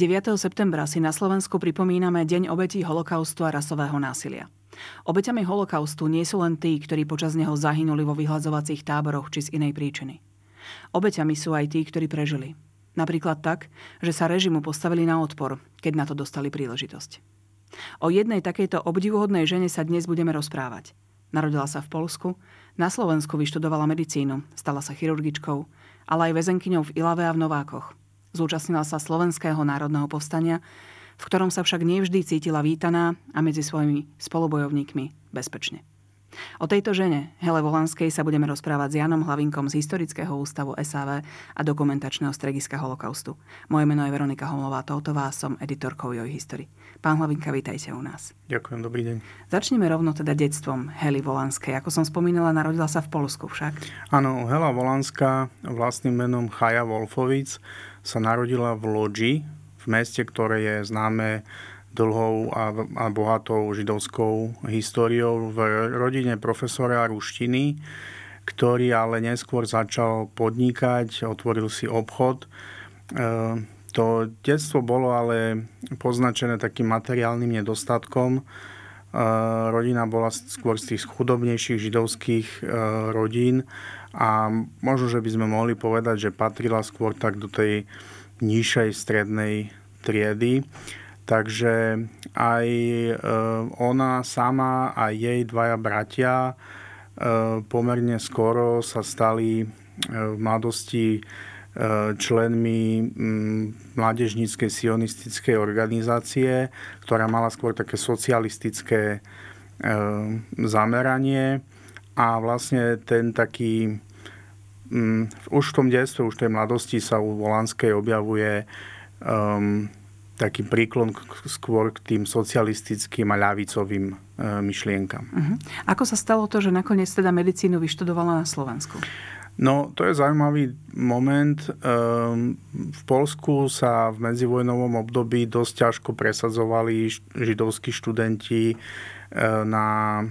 9. septembra si na Slovensku pripomíname Deň obetí holokaustu a rasového násilia. Obeťami holokaustu nie sú len tí, ktorí počas neho zahynuli vo vyhľadzovacích táboroch či z inej príčiny. Obeťami sú aj tí, ktorí prežili. Napríklad tak, že sa režimu postavili na odpor, keď na to dostali príležitosť. O jednej takejto obdivuhodnej žene sa dnes budeme rozprávať. Narodila sa v Polsku, na Slovensku vyštudovala medicínu, stala sa chirurgičkou, ale aj väzenkyňou v Ilave a v Novákoch – Zúčastnila sa Slovenského národného povstania, v ktorom sa však nevždy cítila vítaná a medzi svojimi spolubojovníkmi bezpečne. O tejto žene, Hele Volanskej, sa budeme rozprávať s Janom Hlavinkom z Historického ústavu SAV a dokumentačného strediska holokaustu. Moje meno je Veronika Homlová Toutová, som editorkou Joj History. Pán Hlavinka, vítajte u nás. Ďakujem, dobrý deň. Začneme rovno teda detstvom Hely Volanskej. Ako som spomínala, narodila sa v Polsku však. Áno, Hela Volanská vlastným menom Chaja Wolfovic sa narodila v Lodži, v meste, ktoré je známe dlhou a, a bohatou židovskou históriou v rodine profesora ruštiny, ktorý ale neskôr začal podnikať, otvoril si obchod. E, to detstvo bolo ale poznačené takým materiálnym nedostatkom. E, rodina bola skôr z tých chudobnejších židovských e, rodín a možno, že by sme mohli povedať, že patrila skôr tak do tej nižšej strednej triedy. Takže aj e, ona sama a jej dvaja bratia e, pomerne skoro sa stali e, v mladosti členmi mládežníckej sionistickej organizácie, ktorá mala skôr také socialistické zameranie a vlastne ten taký um, už v tom detstve, už v tej mladosti sa u Volanskej objavuje um, taký príklon skôr k tým socialistickým a ľavicovým e, myšlienkam. Uh-huh. Ako sa stalo to, že nakoniec teda medicínu vyštudovala na Slovensku? No, to je zaujímavý moment. Ehm, v Polsku sa v medzivojnovom období dosť ťažko presadzovali židovskí študenti na e,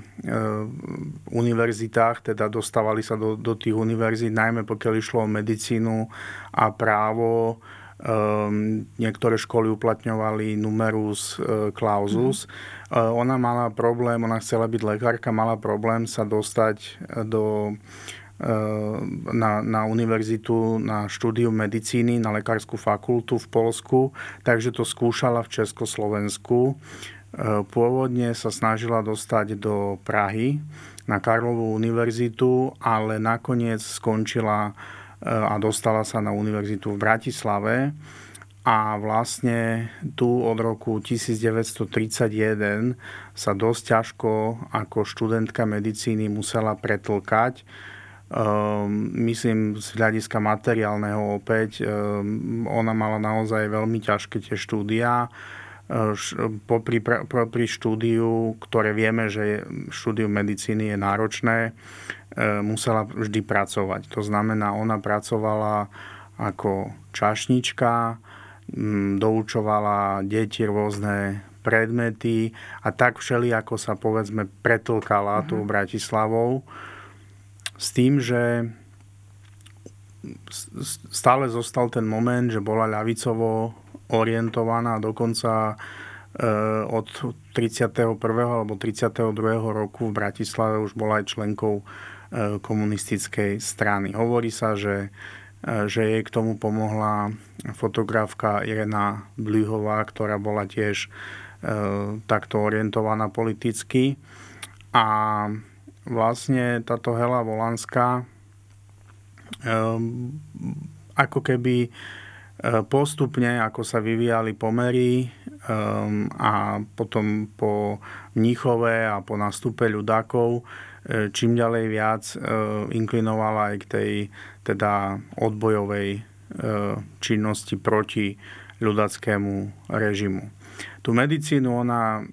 univerzitách, teda dostávali sa do, do tých univerzít, najmä pokiaľ išlo o medicínu a právo. Um, niektoré školy uplatňovali numerus clausus. Mm. Ona mala problém, ona chcela byť lekárka, mala problém sa dostať do na, na univerzitu, na štúdium medicíny, na lekárskú fakultu v Polsku, takže to skúšala v Československu. E, pôvodne sa snažila dostať do Prahy na Karlovú univerzitu, ale nakoniec skončila e, a dostala sa na univerzitu v Bratislave a vlastne tu od roku 1931 sa dosť ťažko ako študentka medicíny musela pretlkať. Um, myslím z hľadiska materiálneho opäť, um, ona mala naozaj veľmi ťažké tie štúdia popri, popri štúdiu, ktoré vieme, že štúdium medicíny je náročné, e, musela vždy pracovať. To znamená, ona pracovala ako čašnička, doučovala deti rôzne predmety a tak všeli, ako sa povedzme pretlkala mm-hmm. tu Bratislavou. S tým, že stále zostal ten moment, že bola ľavicovo orientovaná dokonca eh, od 31. alebo 32. roku v Bratislave už bola aj členkou eh, komunistickej strany. Hovorí sa, že, eh, že jej k tomu pomohla fotografka Irena Blühová, ktorá bola tiež takto orientovaná politicky. A vlastne táto Hela Volanská ako keby postupne, ako sa vyvíjali pomery um, a potom po Mníchove a po nastupe ľudákov e, čím ďalej viac inklinovala aj k tej teda odbojovej činnosti proti ľudackému režimu. Tu medicínu ona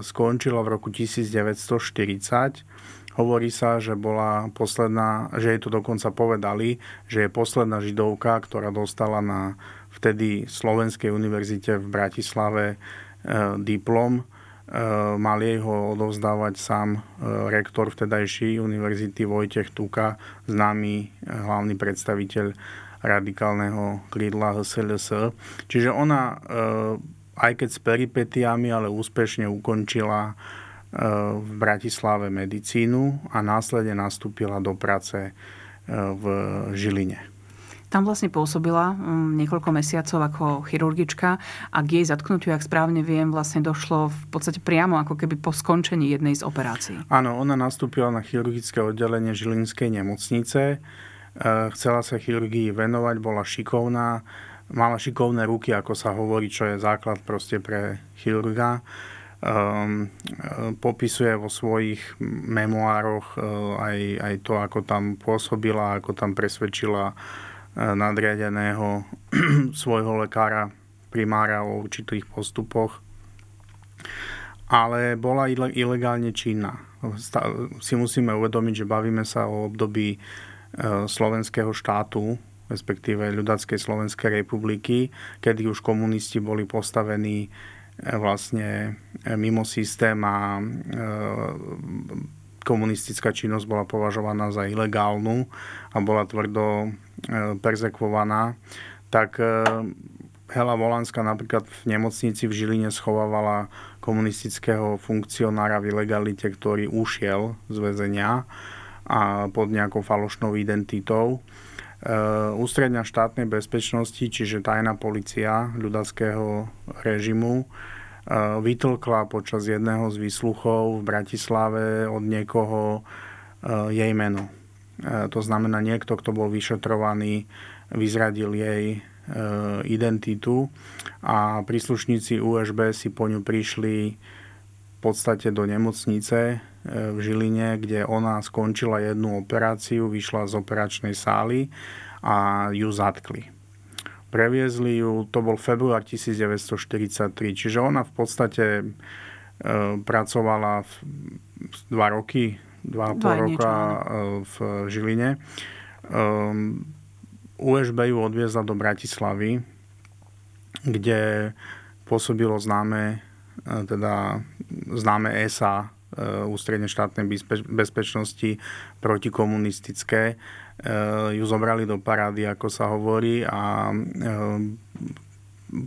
skončila v roku 1940 Hovorí sa, že bola posledná, že jej to dokonca povedali, že je posledná židovka, ktorá dostala na vtedy Slovenskej univerzite v Bratislave e, diplom. E, mal jej ho odovzdávať sám e, rektor vtedajší univerzity Vojtech Tuka, známy hlavný predstaviteľ radikálneho krídla HSLS. Čiže ona aj keď s peripetiami, ale úspešne ukončila v Bratislave medicínu a následne nastúpila do práce e, v Žiline. Tam vlastne pôsobila mm, niekoľko mesiacov ako chirurgička a k jej zatknutiu, ak správne viem, vlastne došlo v podstate priamo ako keby po skončení jednej z operácií. Áno, ona nastúpila na chirurgické oddelenie Žilinskej nemocnice. E, chcela sa chirurgii venovať, bola šikovná, mala šikovné ruky, ako sa hovorí, čo je základ proste pre chirurga um, popisuje vo svojich memoároch uh, aj, aj to, ako tam pôsobila, ako tam presvedčila nadriadeného svojho lekára, primára o určitých postupoch. Ale bola ilegálne činná. Si musíme uvedomiť, že bavíme sa o období slovenského štátu, respektíve ľudackej Slovenskej republiky, kedy už komunisti boli postavení vlastne e, mimo systém a e, komunistická činnosť bola považovaná za ilegálnu a bola tvrdo perzekvovaná, tak Hela Volánska napríklad v nemocnici v Žiline schovávala komunistického funkcionára v ilegalite, ktorý ušiel z väzenia a pod nejakou falošnou identitou. Ústredňa štátnej bezpečnosti, čiže tajná policia ľudackého režimu, vytlkla počas jedného z výsluchov v Bratislave od niekoho jej meno. To znamená, niekto, kto bol vyšetrovaný, vyzradil jej identitu a príslušníci USB si po ňu prišli v podstate do nemocnice v Žiline, kde ona skončila jednu operáciu, vyšla z operačnej sály a ju zatkli. Previezli ju, to bol február 1943, čiže ona v podstate e, pracovala v, dva roky, dva a pol roka e, v Žiline. E, USB ju odviezla do Bratislavy, kde pôsobilo známe, e, teda známe ESA, ústredne štátnej bezpečnosti protikomunistické. E, ju zobrali do parády, ako sa hovorí, a e,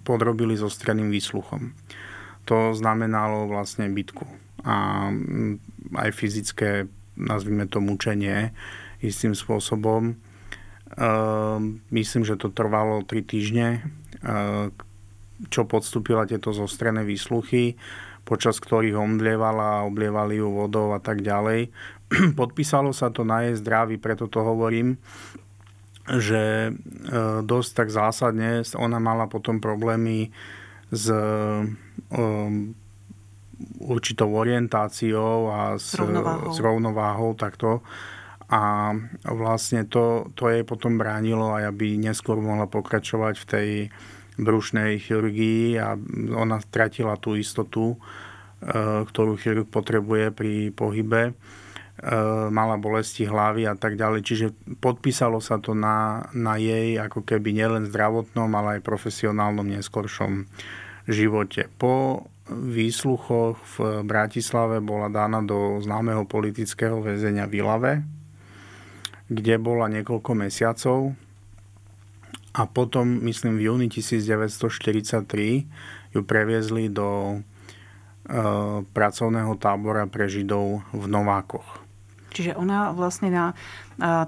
podrobili so stranným výsluchom. To znamenalo vlastne bitku a aj fyzické, nazvime to mučenie, istým spôsobom. Myslím, že to trvalo 3 týždne, čo podstúpila tieto zostrené výsluchy počas ktorých omdlievala, oblievali ju vodou a tak ďalej. Podpísalo sa to na jej zdraví, preto to hovorím, že e, dosť tak zásadne ona mala potom problémy s um, určitou orientáciou a s, rovnováhou. s rovnováhou takto. A vlastne to, to jej potom bránilo aj aby neskôr mohla pokračovať v tej brušnej chirurgii a ona stratila tú istotu, e, ktorú chirurg potrebuje pri pohybe. E, mala bolesti hlavy a tak ďalej. Čiže podpísalo sa to na, na jej ako keby nielen zdravotnom, ale aj profesionálnom neskoršom živote. Po výsluchoch v Bratislave bola dána do známeho politického väzenia v Ilave, kde bola niekoľko mesiacov a potom, myslím, v júni 1943 ju previezli do e, pracovného tábora pre Židov v Novákoch. Čiže ona vlastne na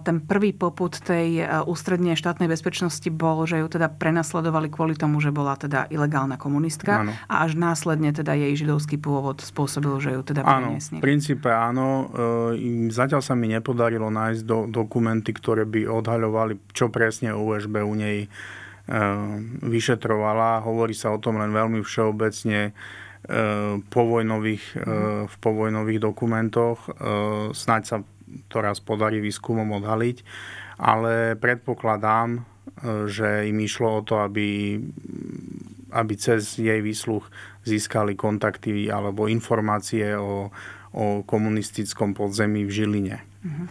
ten prvý poput tej ústrednej štátnej bezpečnosti bol, že ju teda prenasledovali kvôli tomu, že bola teda ilegálna komunistka áno. a až následne teda jej židovský pôvod spôsobil, že ju teda preniesli. Áno, v princípe áno. E, zatiaľ sa mi nepodarilo nájsť do, dokumenty, ktoré by odhaľovali, čo presne USB u nej vyšetrovala. Hovorí sa o tom len veľmi všeobecne po vojnových, v povojnových dokumentoch. Snaď sa to raz podarí výskumom odhaliť, ale predpokladám, že im išlo o to, aby, aby cez jej výsluch získali kontakty alebo informácie o, o komunistickom podzemí v Žiline. Uh-huh.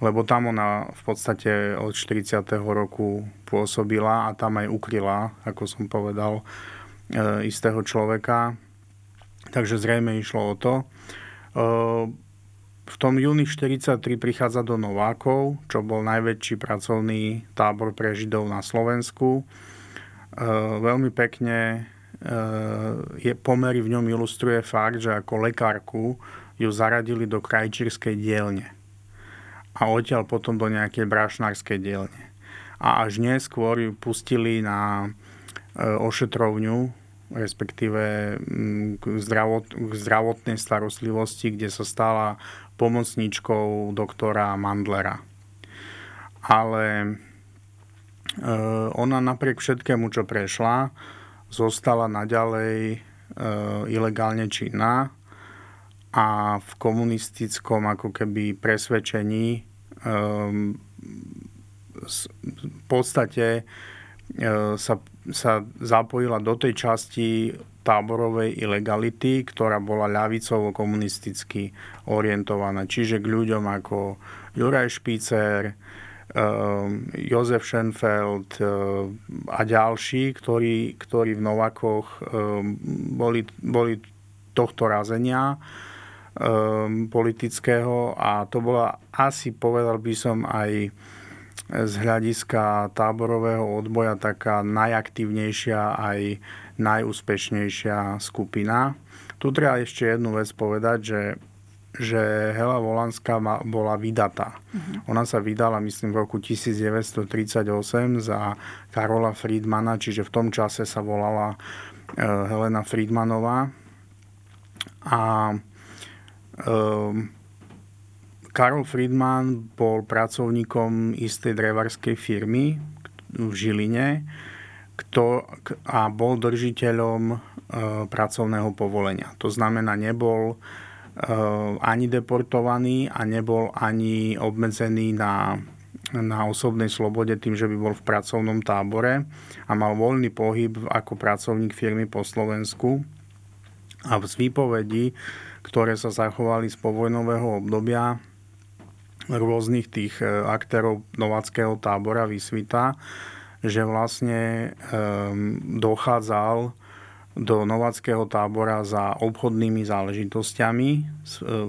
Lebo tam ona v podstate od 40. roku pôsobila a tam aj ukryla, ako som povedal, istého človeka. Takže zrejme išlo o to. E, v tom júni 1943 prichádza do Novákov, čo bol najväčší pracovný tábor pre Židov na Slovensku. E, veľmi pekne e, je, pomery v ňom ilustruje fakt, že ako lekárku ju zaradili do krajčírskej dielne a odtiaľ potom do nejakej brašnárskej dielne. A až neskôr ju pustili na ošetrovňu, respektíve k, zdravot, k zdravotnej starostlivosti, kde sa stala pomocníčkou doktora Mandlera. Ale e, ona napriek všetkému, čo prešla, zostala naďalej e, ilegálne činná a v komunistickom ako keby presvedčení e, v podstate sa, sa zapojila do tej časti táborovej ilegality, ktorá bola ľavicovo komunisticky orientovaná. Čiže k ľuďom ako Juraj Špicer, ehm, Jozef Schenfeld ehm, a ďalší, ktorí, ktorí v Novakoch ehm, boli, boli tohto razenia politického a to bola asi, povedal by som, aj z hľadiska táborového odboja taká najaktívnejšia aj najúspešnejšia skupina. Tu treba ešte jednu vec povedať, že že Hela Volanská bola vydatá. Uh-huh. Ona sa vydala, myslím, v roku 1938 za Karola Friedmana, čiže v tom čase sa volala uh, Helena Friedmanová. A uh, Karol Friedman bol pracovníkom istej drevarskej firmy v Žiline kto, a bol držiteľom e, pracovného povolenia. To znamená, nebol e, ani deportovaný a nebol ani obmedzený na, na osobnej slobode tým, že by bol v pracovnom tábore a mal voľný pohyb ako pracovník firmy po Slovensku. A z výpovedí, ktoré sa zachovali z povojnového obdobia rôznych tých e, aktérov novackého tábora Vysvita, že vlastne dochádzal do novackého tábora za obchodnými záležitosťami e,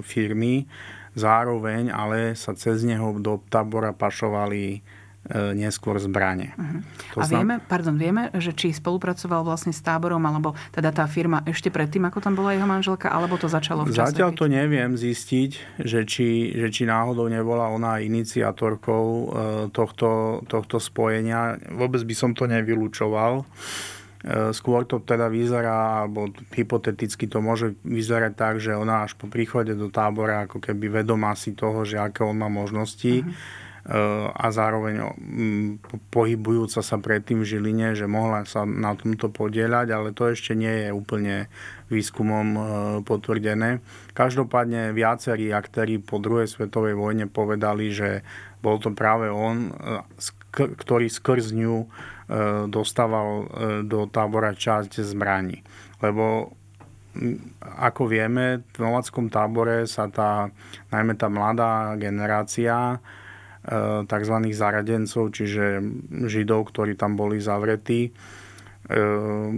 firmy, zároveň ale sa cez neho do tábora pašovali neskôr zbranie. Uh-huh. a vieme, pardon, vieme, že či spolupracoval vlastne s táborom, alebo teda tá firma ešte predtým, ako tam bola jeho manželka, alebo to začalo v čase? Zatiaľ to neviem zistiť, že či, že či náhodou nebola ona iniciatorkou e, tohto, tohto spojenia. Vôbec by som to nevylúčoval. E, skôr to teda vyzerá, alebo hypoteticky to môže vyzerať tak, že ona až po príchode do tábora ako keby vedomá si toho, že aké on má možnosti, uh-huh a zároveň pohybujúca sa predtým v Žiline, že mohla sa na tomto podieľať, ale to ešte nie je úplne výskumom e, potvrdené. Každopádne viacerí aktéri po druhej svetovej vojne povedali, že bol to práve on, e, ktorý skrz ňu dostával do tábora časť zbraní. Lebo ako vieme, v novackom tábore sa tá, najmä tá mladá generácia Eh, tzv. zaradencov, čiže židov, ktorí tam boli zavretí, eh,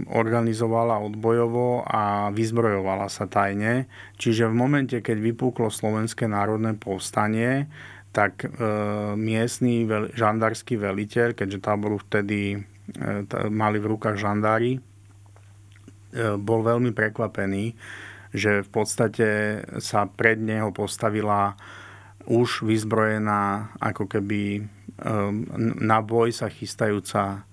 organizovala odbojovo a vyzbrojovala sa tajne. Čiže v momente, keď vypuklo Slovenské národné povstanie, tak eh, miestný žandársky veliteľ, keďže táboru vtedy mali v rukách žandári, bol veľmi prekvapený, že v podstate sa pred neho postavila už vyzbrojená ako keby um, na boj sa chystajúca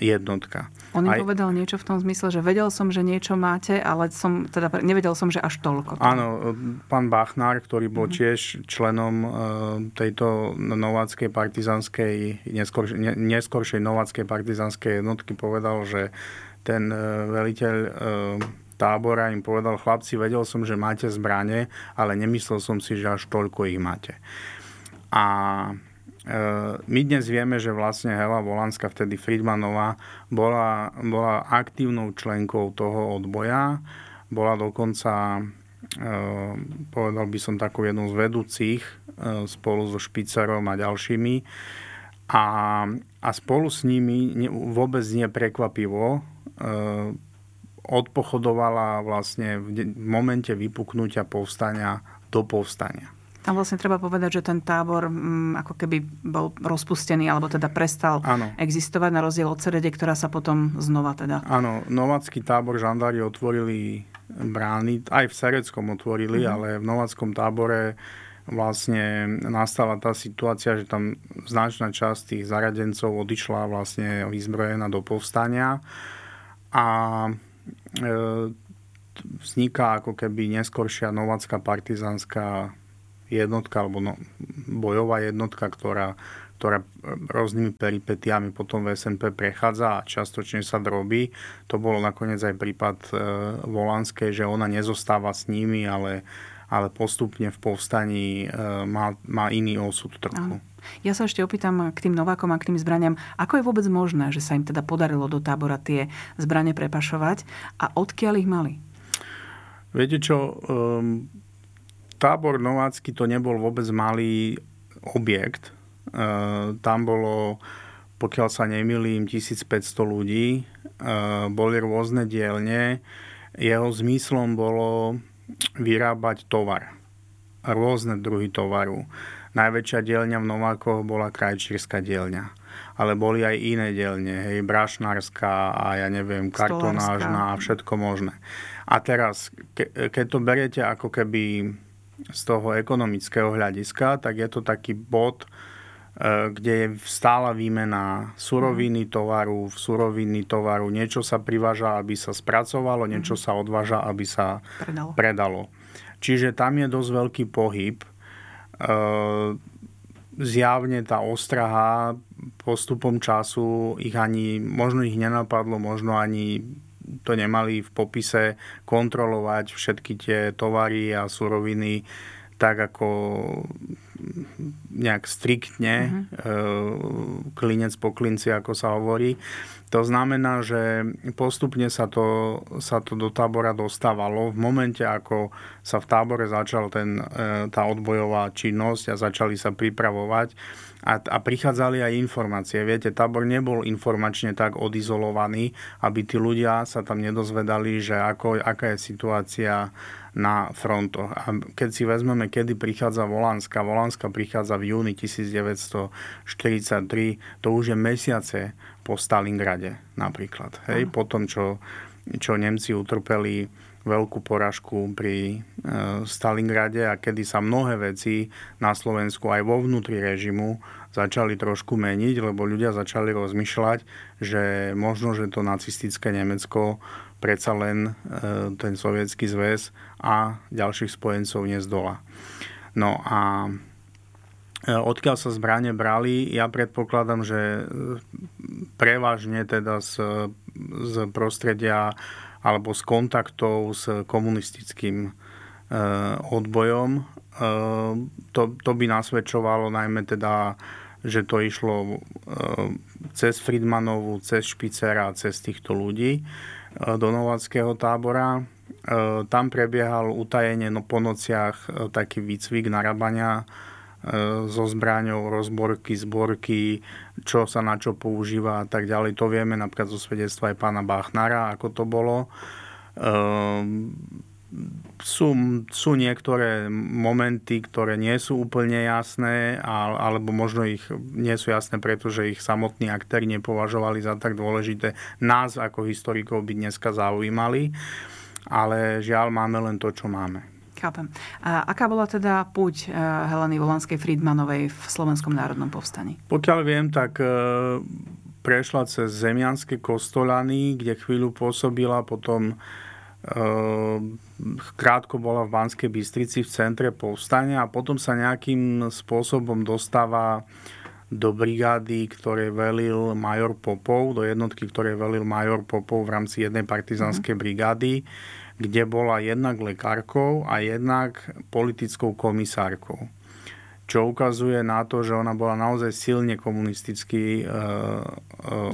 jednotka. On im Aj... povedal niečo v tom zmysle, že vedel som, že niečo máte, ale som, teda nevedel som, že až toľko. Áno, pán Bachnár, ktorý bol mm-hmm. tiež členom tejto nováckej partizanskej, neskôr, neskôršej nováckej partizanskej jednotky, povedal, že ten veliteľ tábora im povedal, chlapci, vedel som, že máte zbranie, ale nemyslel som si, že až toľko ich máte. A e, my dnes vieme, že vlastne Hela Volanska, vtedy Friedmanová, bola, bola aktívnou členkou toho odboja. Bola dokonca, e, povedal by som, takou jednou z vedúcich e, spolu so Špicerom a ďalšími. A, a spolu s nimi vôbec nie prekvapivo odpochodovala vlastne v momente vypuknutia povstania do povstania. Tam vlastne treba povedať, že ten tábor m, mm, ako keby bol rozpustený, alebo teda prestal ano. existovať na rozdiel od Cerede, ktorá sa potom znova teda... Áno, novácky tábor žandári otvorili brány, aj v Sereckom otvorili, mm-hmm. ale v nováckom tábore vlastne nastala tá situácia, že tam značná časť tých zaradencov odišla vlastne vyzbrojená do povstania a vzniká ako keby neskoršia novacká partizánska jednotka alebo no, bojová jednotka, ktorá, ktorá rôznymi peripetiami potom v SNP prechádza a častočne sa drobí. To bolo nakoniec aj prípad e, Volanskej, že ona nezostáva s nimi, ale, ale postupne v povstaní e, má, má iný osud trochu. Ja sa ešte opýtam k tým Novákom a k tým zbraniam, ako je vôbec možné, že sa im teda podarilo do tábora tie zbranie prepašovať a odkiaľ ich mali? Viete čo, um, tábor Novácky to nebol vôbec malý objekt. E, tam bolo, pokiaľ sa nemýlim, 1500 ľudí. E, boli rôzne dielne. Jeho zmyslom bolo vyrábať tovar. Rôzne druhy tovaru. Najväčšia dielňa v Novákoch bola krajčírska dielňa. Ale boli aj iné dielne, hej, brašnárska a ja neviem, kartonážna a všetko možné. A teraz, ke, keď to beriete ako keby z toho ekonomického hľadiska, tak je to taký bod, kde je stála výmena suroviny mhm. tovaru, v suroviny tovaru. Niečo sa priváža, aby sa spracovalo, niečo mhm. sa odváža, aby sa predalo. predalo. Čiže tam je dosť veľký pohyb. E, zjavne tá ostraha postupom času ich ani, možno ich nenapadlo, možno ani to nemali v popise kontrolovať všetky tie tovary a suroviny tak ako nejak striktne, mm-hmm. klinec po klinci, ako sa hovorí. To znamená, že postupne sa to, sa to do tábora dostávalo. V momente, ako sa v tábore začal ten, e, tá odbojová činnosť a začali sa pripravovať, a, a prichádzali aj informácie. Viete, tábor nebol informačne tak odizolovaný, aby tí ľudia sa tam nedozvedali, že ako, aká je situácia na frontoch. A keď si vezmeme, kedy prichádza Volánska, Volánska prichádza v júni 1943, to už je mesiace po Stalingrade napríklad. Hej, po tom, čo, čo Nemci utrpeli veľkú poražku pri e, Stalingrade a kedy sa mnohé veci na Slovensku aj vo vnútri režimu začali trošku meniť, lebo ľudia začali rozmýšľať, že možno, že to nacistické Nemecko predsa len e, ten sovietský zväz a ďalších spojencov nezdola. No a e, odkiaľ sa zbranie brali, ja predpokladám, že prevažne teda z, z prostredia alebo z kontaktov s komunistickým e, odbojom. E, to, to by nasvedčovalo najmä teda, že to išlo e, cez Friedmanovu, cez Špicera, cez týchto ľudí do nováckého tábora. Tam prebiehal utajenie no, po nociach taký výcvik narábania so zbraňou, rozborky, zborky, čo sa na čo používa a tak ďalej. To vieme napríklad zo svedectva aj pána Bachnara, ako to bolo. Ehm, sú, sú niektoré momenty, ktoré nie sú úplne jasné, alebo možno ich nie sú jasné, pretože ich samotní aktéri nepovažovali za tak dôležité. Nás ako historikov by dneska zaujímali, ale žiaľ máme len to, čo máme. Chápem. A aká bola teda púť eh, Heleny Volanskej Friedmanovej v Slovenskom národnom povstaní? Pokiaľ viem, tak eh, prešla cez Zemianské kostolany, kde chvíľu pôsobila, potom krátko bola v Banskej Bystrici v centre povstania a potom sa nejakým spôsobom dostáva do brigády, ktoré velil major Popov, do jednotky, ktoré velil major Popov v rámci jednej partizanskej mhm. brigády, kde bola jednak lekárkou a jednak politickou komisárkou. Čo ukazuje na to, že ona bola naozaj silne komunisticky e, e,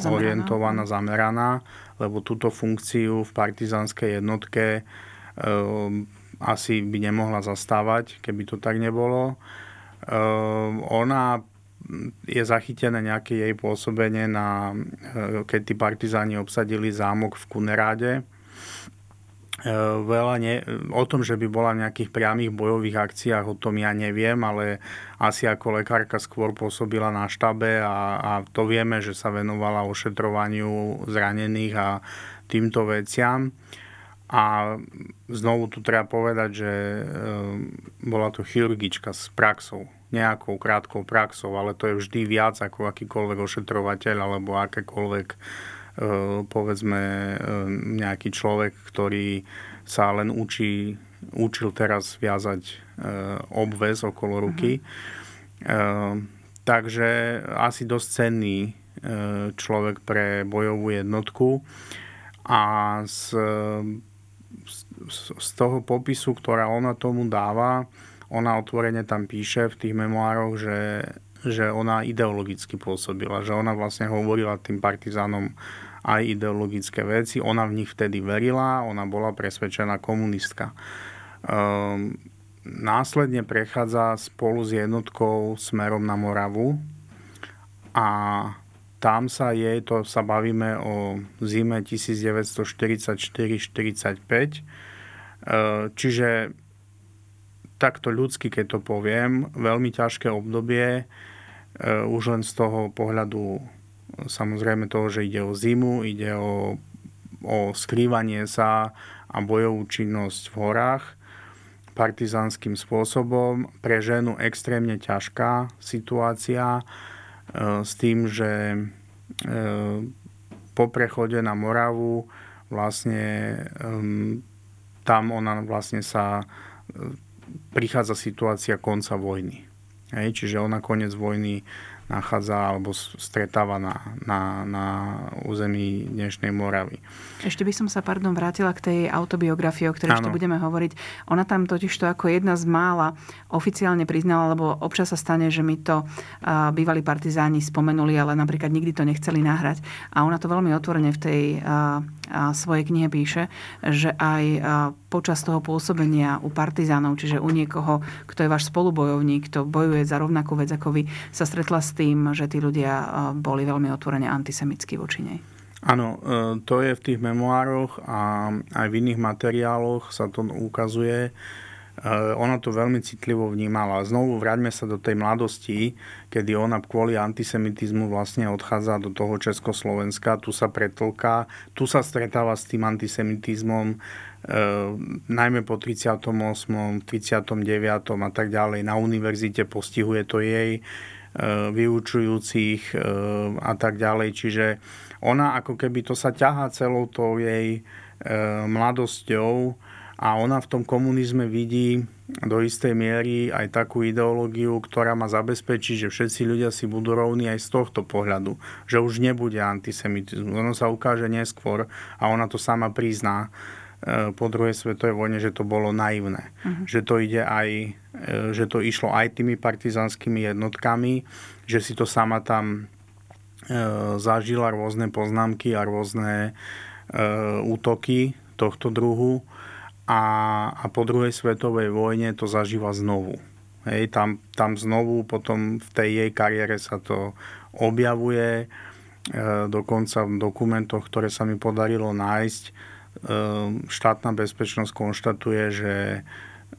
orientovaná, zameraná, lebo túto funkciu v partizánskej jednotke e, asi by nemohla zastávať, keby to tak nebolo. E, ona je zachytené nejaké jej pôsobenie, na, e, keď tí partizáni obsadili zámok v Kuneráde, veľa ne, o tom, že by bola v nejakých priamých bojových akciách, o tom ja neviem, ale asi ako lekárka skôr pôsobila na štabe a, a to vieme, že sa venovala ošetrovaniu zranených a týmto veciam. A znovu tu treba povedať, že e, bola to chirurgička s praxou, nejakou krátkou praxou, ale to je vždy viac ako akýkoľvek ošetrovateľ alebo akékoľvek E, povedzme e, nejaký človek, ktorý sa len učí, učil teraz viazať e, obväz okolo ruky. Uh-huh. Takže asi dosť cenný človek pre bojovú jednotku. A z, z toho popisu, ktorá ona tomu dáva, ona otvorene tam píše v tých memoároch, že, že ona ideologicky pôsobila, že ona vlastne hovorila tým partizánom aj ideologické veci. Ona v nich vtedy verila, ona bola presvedčená komunistka. Ehm, následne prechádza spolu s jednotkou smerom na Moravu a tam sa jej, to sa bavíme o zime 1944-45, ehm, čiže takto ľudsky, keď to poviem, veľmi ťažké obdobie, už len z toho pohľadu samozrejme toho, že ide o zimu, ide o, o skrývanie sa a bojovú činnosť v horách partizánskym spôsobom. Pre ženu extrémne ťažká situácia e, s tým, že e, po prechode na Moravu vlastne e, tam ona vlastne sa prichádza situácia konca vojny. Hej, čiže ona koniec vojny nachádza alebo stretáva na, na, na území dnešnej Moravy. Ešte by som sa, pardon, vrátila k tej autobiografii, o ktorej ano. ešte budeme hovoriť. Ona tam totiž to ako jedna z mála oficiálne priznala, lebo občas sa stane, že mi to uh, bývalí partizáni spomenuli, ale napríklad nikdy to nechceli nahrať. A ona to veľmi otvorene v tej uh, uh, svojej knihe píše, že aj uh, počas toho pôsobenia u partizánov, čiže u niekoho, kto je váš spolubojovník, kto bojuje za rovnakú vec ako vy, sa stretla s tým, že tí ľudia boli veľmi otvorene antisemickí voči nej. Áno, e, to je v tých memoároch a aj v iných materiáloch sa to ukazuje. E, ona to veľmi citlivo vnímala. Znovu vráťme sa do tej mladosti, kedy ona kvôli antisemitizmu vlastne odchádza do toho Československa, tu sa pretlká, tu sa stretáva s tým antisemitizmom, najmä po 38., 39. a tak ďalej. Na univerzite postihuje to jej vyučujúcich a tak ďalej. Čiže ona ako keby to sa ťahá celou tou jej e, mladosťou a ona v tom komunizme vidí do istej miery aj takú ideológiu, ktorá má zabezpečiť, že všetci ľudia si budú rovní aj z tohto pohľadu. Že už nebude antisemitizmus. Ono sa ukáže neskôr a ona to sama prizná e, po druhej svetovej vojne, že to bolo naivné. Uh-huh. Že to ide aj, e, že to išlo aj tými partizanskými jednotkami, že si to sama tam E, zažila rôzne poznámky a rôzne útoky tohto druhu a, a po druhej svetovej vojne to zažíva znovu. Hej, tam, tam znovu potom v tej jej kariére sa to objavuje, e, dokonca v dokumentoch, ktoré sa mi podarilo nájsť, štátna bezpečnosť konštatuje, že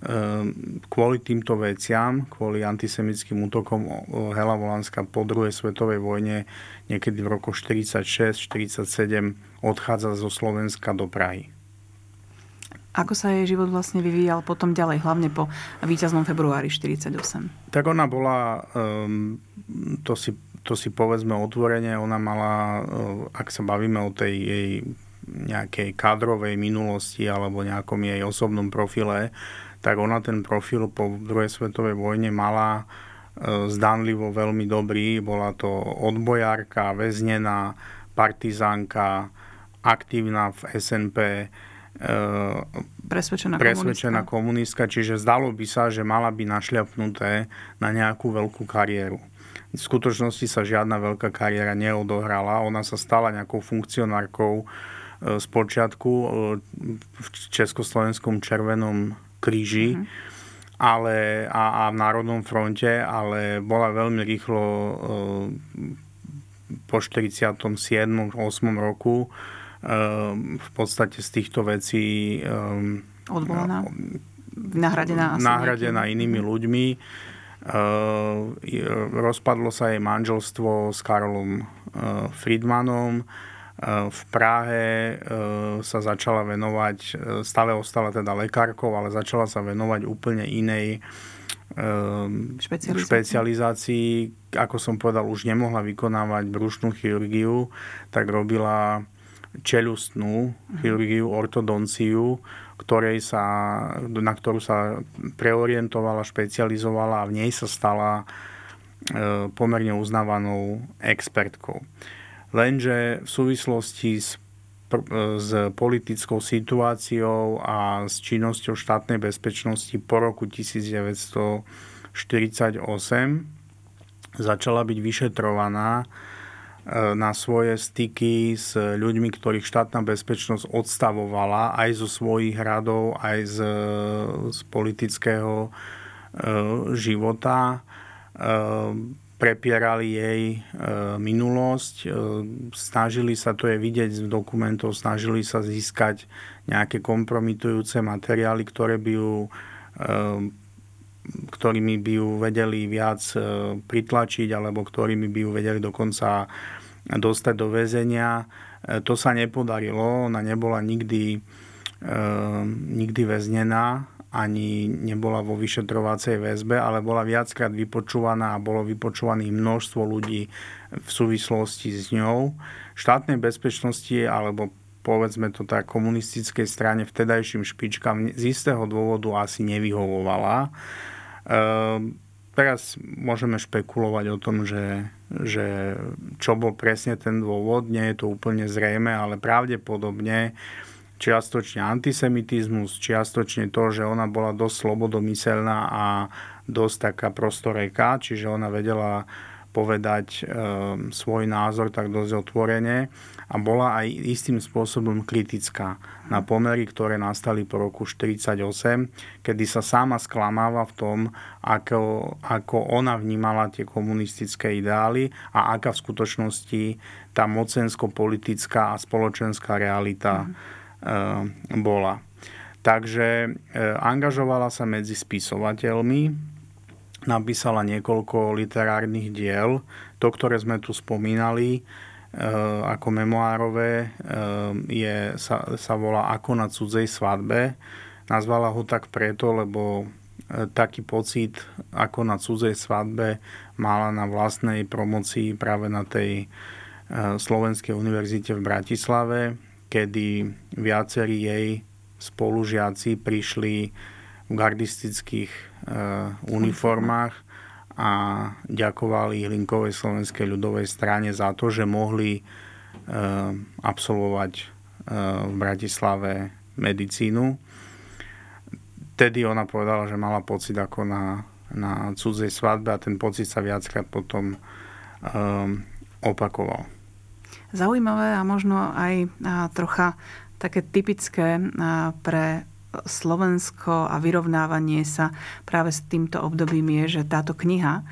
Ehm, kvôli týmto veciam, kvôli antisemickým útokom Hela Volánska po druhej svetovej vojne niekedy v roku 46-47 odchádza zo Slovenska do Prahy. Ako sa jej život vlastne vyvíjal potom ďalej, hlavne po víťaznom februári 48? Tak ona bola, um, to, si, to si povedzme otvorene, ona mala, ak sa bavíme o tej jej nejakej kadrovej minulosti alebo nejakom jej osobnom profile, tak ona ten profil po druhej svetovej vojne mala zdanlivo veľmi dobrý. Bola to odbojárka, väznená, partizánka, aktívna v SNP, presvedčená, presvedčená komunistka. komunistka, čiže zdalo by sa, že mala by našľapnuté na nejakú veľkú kariéru. V skutočnosti sa žiadna veľká kariéra neodohrala. Ona sa stala nejakou funkcionárkou z počiatku v Československom červenom kríži. Mm-hmm ale, a, a v Národnom fronte, ale bola veľmi rýchlo e, po 47. 8. roku e, v podstate z týchto vecí e, odvolaná, nahradená, nahradená inými ľuďmi. Rozpadlo sa jej manželstvo s Karolom Friedmanom v Prahe e, sa začala venovať, e, stále ostala teda lekárkou, ale začala sa venovať úplne inej špecializácii. špecializácii. Ako som povedal, už nemohla vykonávať brušnú chirurgiu, tak robila čelustnú chirurgiu, ortodonciu, ktorej sa, na ktorú sa preorientovala, špecializovala a v nej sa stala pomerne uznávanou expertkou. Lenže v súvislosti s, s politickou situáciou a s činnosťou štátnej bezpečnosti po roku 1948 začala byť vyšetrovaná e, na svoje styky s ľuďmi, ktorých štátna bezpečnosť odstavovala aj zo svojich radov, aj z, z politického e, života. E, prepierali jej e, minulosť, e, snažili sa, to je vidieť z dokumentov, snažili sa získať nejaké kompromitujúce materiály, ktoré by ju, e, ktorými by ju vedeli viac pritlačiť alebo ktorými by ju vedeli dokonca dostať do väzenia. To sa nepodarilo, ona nebola nikdy, nikdy väznená ani nebola vo vyšetrovacej väzbe, ale bola viackrát vypočúvaná a bolo vypočúvaných množstvo ľudí v súvislosti s ňou. Štátnej bezpečnosti alebo povedzme to tak komunistickej strane vtedajším špičkám z istého dôvodu asi nevyhovovala. E, teraz môžeme špekulovať o tom, že, že čo bol presne ten dôvod, nie je to úplne zrejme, ale pravdepodobne čiastočne antisemitizmus, čiastočne to, že ona bola dosť slobodomyselná a dosť taká prostoreka, čiže ona vedela povedať e, svoj názor tak dosť otvorene a bola aj istým spôsobom kritická na pomery, ktoré nastali po roku 1948, kedy sa sama sklamáva v tom, ako, ako ona vnímala tie komunistické ideály a aká v skutočnosti tá mocensko-politická a spoločenská realita mm bola. Takže eh, angažovala sa medzi spisovateľmi, napísala niekoľko literárnych diel. To, ktoré sme tu spomínali, eh, ako memoárové, je, sa, sa volá Ako na cudzej svadbe. Nazvala ho tak preto, lebo taký pocit, ako na cudzej svadbe mala na vlastnej promocii práve na tej Slovenskej univerzite v Bratislave kedy viacerí jej spolužiaci prišli v gardistických e, uniformách a ďakovali Hlinkovej slovenskej ľudovej strane za to, že mohli e, absolvovať e, v Bratislave medicínu. Tedy ona povedala, že mala pocit ako na, na cudzej svadbe a ten pocit sa viackrát potom e, opakoval. Zaujímavé a možno aj trocha také typické pre Slovensko a vyrovnávanie sa práve s týmto obdobím je, že táto kniha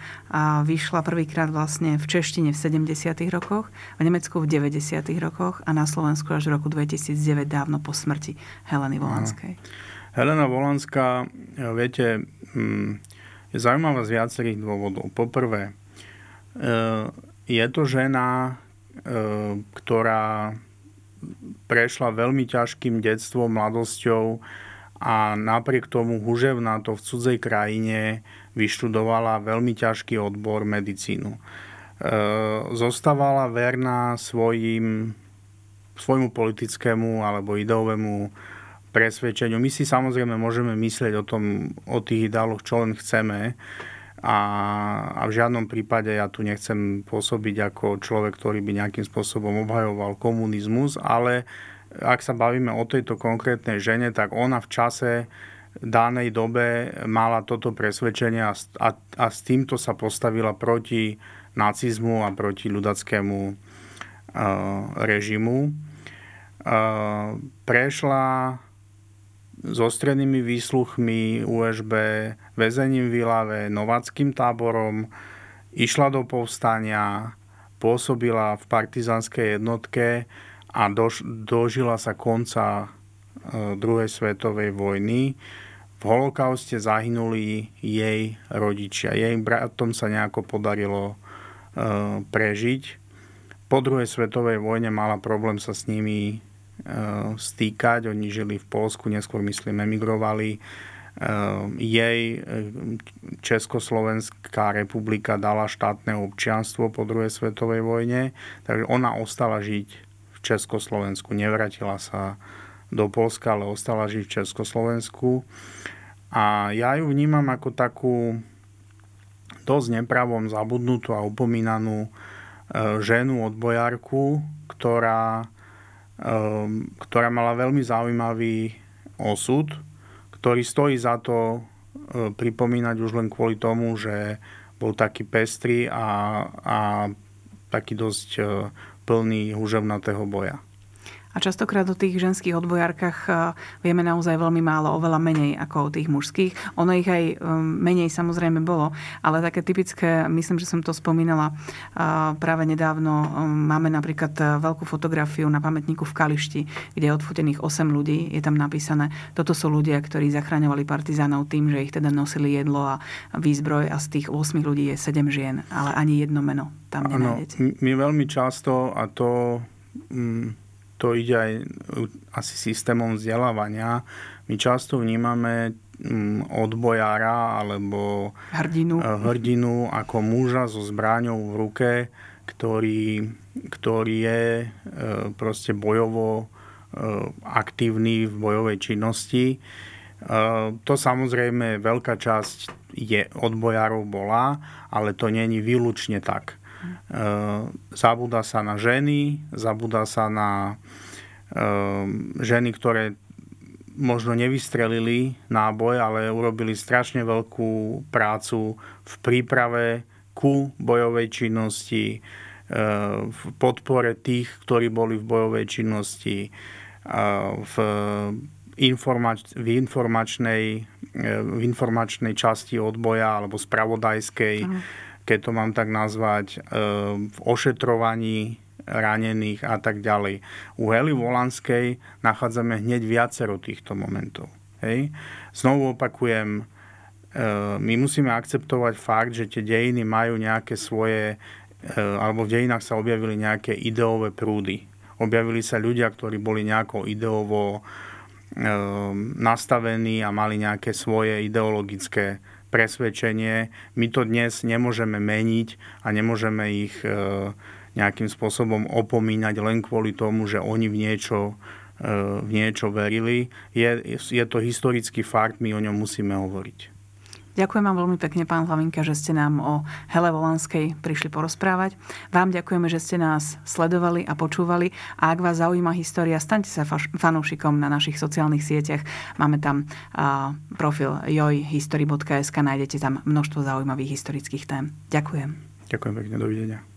vyšla prvýkrát vlastne v češtine v 70. rokoch, v Nemecku v 90. rokoch a na Slovensku až v roku 2009 dávno po smrti Heleny Volanskej. Helena Volanská, viete, mm, je zaujímavá z viacerých dôvodov. Poprvé, e, je to žena, E, ktorá prešla veľmi ťažkým detstvom, mladosťou a napriek tomu to v cudzej krajine vyštudovala veľmi ťažký odbor medicínu. zostávala verná svojim, svojmu politickému alebo ideovému presvedčeniu. My si samozrejme môžeme myslieť o, tom, o tých ideáloch, čo len chceme, a, a v žiadnom prípade ja tu nechcem pôsobiť ako človek, ktorý by nejakým spôsobom obhajoval komunizmus, ale ak sa bavíme o tejto konkrétnej žene, tak ona v čase danej dobe mala toto presvedčenie a, a, a s týmto sa postavila proti nacizmu a proti ľudackému uh, režimu. Uh, prešla so strednými výsluchmi USB, väzením v Ilave, nováckým táborom, išla do povstania, pôsobila v partizanskej jednotke a dož, dožila sa konca e, druhej svetovej vojny. V holokauste zahynuli jej rodičia. Jej bratom sa nejako podarilo e, prežiť. Po druhej svetovej vojne mala problém sa s nimi Eh, stýkať. Oni žili v Polsku, neskôr myslím emigrovali. Eh, jej eh, Československá republika dala štátne občianstvo po druhej svetovej vojne, takže ona ostala žiť v Československu, nevratila sa do Polska, ale ostala žiť v Československu. A ja ju vnímam ako takú dosť nepravom zabudnutú a upomínanú ženu odbojárku, ktorá Ehm, ktorá mala veľmi zaujímavý osud, ktorý stojí za to e, pripomínať už len kvôli tomu, že bol taký pestrý a, a taký dosť e, plný húževnatého boja. A častokrát o tých ženských odbojárkach e, vieme naozaj veľmi málo, oveľa menej ako o tých mužských. Ono ich aj e, menej samozrejme bolo, ale také typické, myslím, že som to spomínala e, práve nedávno, máme napríklad veľkú fotografiu na pamätníku v Kališti, kde je odfotených 8 ľudí, je tam napísané, toto sú ľudia, ktorí zachraňovali partizánov tým, že ich teda nosili jedlo a výzbroj a z tých 8 ľudí je 7 žien, ale ani jedno meno tam nenájdete. Ano, my veľmi často, a to... Mm, to ide aj asi systémom vzdelávania. My často vnímame mm, odbojára alebo hrdinu. Eh, hrdinu ako muža so zbráňou v ruke, ktorý, ktorý je eh, proste bojovo eh, aktívny v bojovej činnosti. To samozrejme veľká časť je odbojárov bola, ale to není výlučne tak. Eh, zabúda sa na ženy, zabúda sa na eh, ženy, ktoré možno nevystrelili náboj, ale urobili strašne veľkú prácu v príprave ku bojovej činnosti, eh, v podpore tých, ktorí boli v bojovej činnosti, v, informač- v, informačnej, v informačnej časti odboja alebo spravodajskej. Aha keď to mám tak nazvať, e, v ošetrovaní ranených a tak ďalej. U Hely Volanskej nachádzame hneď viacero týchto momentov. Hej. Znovu opakujem, e, my musíme akceptovať fakt, že tie dejiny majú nejaké svoje, e, alebo v dejinách sa objavili nejaké ideové prúdy. Objavili sa ľudia, ktorí boli nejako ideovo nastavení a mali nejaké svoje ideologické presvedčenie. My to dnes nemôžeme meniť a nemôžeme ich e, nejakým spôsobom opomínať len kvôli tomu, že oni v niečo, e, v niečo verili. Je, je to historický fakt, my o ňom musíme hovoriť. Ďakujem vám veľmi pekne, pán Hlavinka, že ste nám o Hele Volanskej prišli porozprávať. Vám ďakujeme, že ste nás sledovali a počúvali. A ak vás zaujíma história, staňte sa fanúšikom na našich sociálnych sieťach. Máme tam uh, profil jojhistory.sk, nájdete tam množstvo zaujímavých historických tém. Ďakujem. Ďakujem pekne, dovidenia.